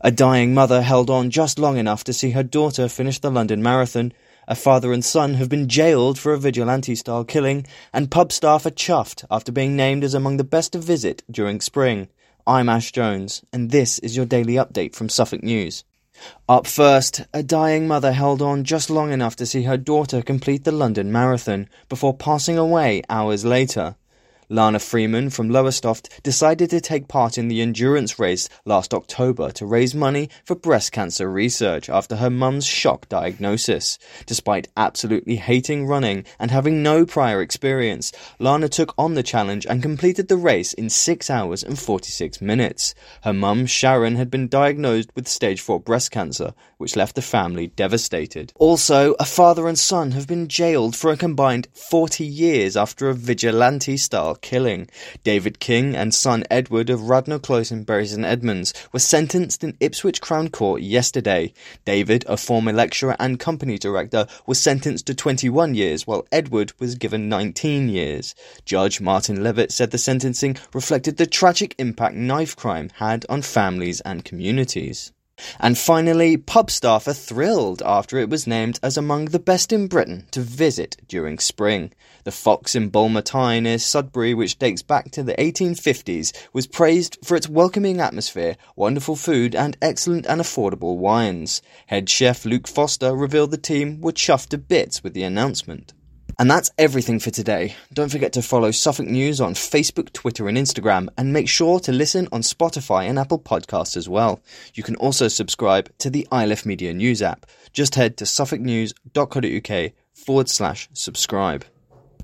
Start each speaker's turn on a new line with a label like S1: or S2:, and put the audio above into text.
S1: A dying mother held on just long enough to see her daughter finish the London Marathon. A father and son have been jailed for a vigilante style killing, and pub staff are chuffed after being named as among the best to visit during spring. I'm Ash Jones, and this is your daily update from Suffolk News. Up first, a dying mother held on just long enough to see her daughter complete the London Marathon before passing away hours later. Lana Freeman from Lowestoft decided to take part in the endurance race last October to raise money for breast cancer research after her mum's shock diagnosis. Despite absolutely hating running and having no prior experience, Lana took on the challenge and completed the race in 6 hours and 46 minutes. Her mum, Sharon, had been diagnosed with stage 4 breast cancer, which left the family devastated. Also, a father and son have been jailed for a combined 40 years after a vigilante style killing. David King and son Edward of Radnor Close in Bury St Edmunds were sentenced in Ipswich Crown Court yesterday. David, a former lecturer and company director, was sentenced to 21 years, while Edward was given 19 years. Judge Martin Levett said the sentencing reflected the tragic impact knife crime had on families and communities. And finally, pub staff are thrilled after it was named as among the best in Britain to visit during spring. The Fox in Bulmer Tye near Sudbury, which dates back to the 1850s, was praised for its welcoming atmosphere, wonderful food, and excellent and affordable wines. Head chef Luke Foster revealed the team were chuffed to bits with the announcement. And that's everything for today. Don't forget to follow Suffolk News on Facebook, Twitter, and Instagram, and make sure to listen on Spotify and Apple Podcasts as well. You can also subscribe to the Iliffe Media News app. Just head to suffolknews.co.uk forward slash subscribe.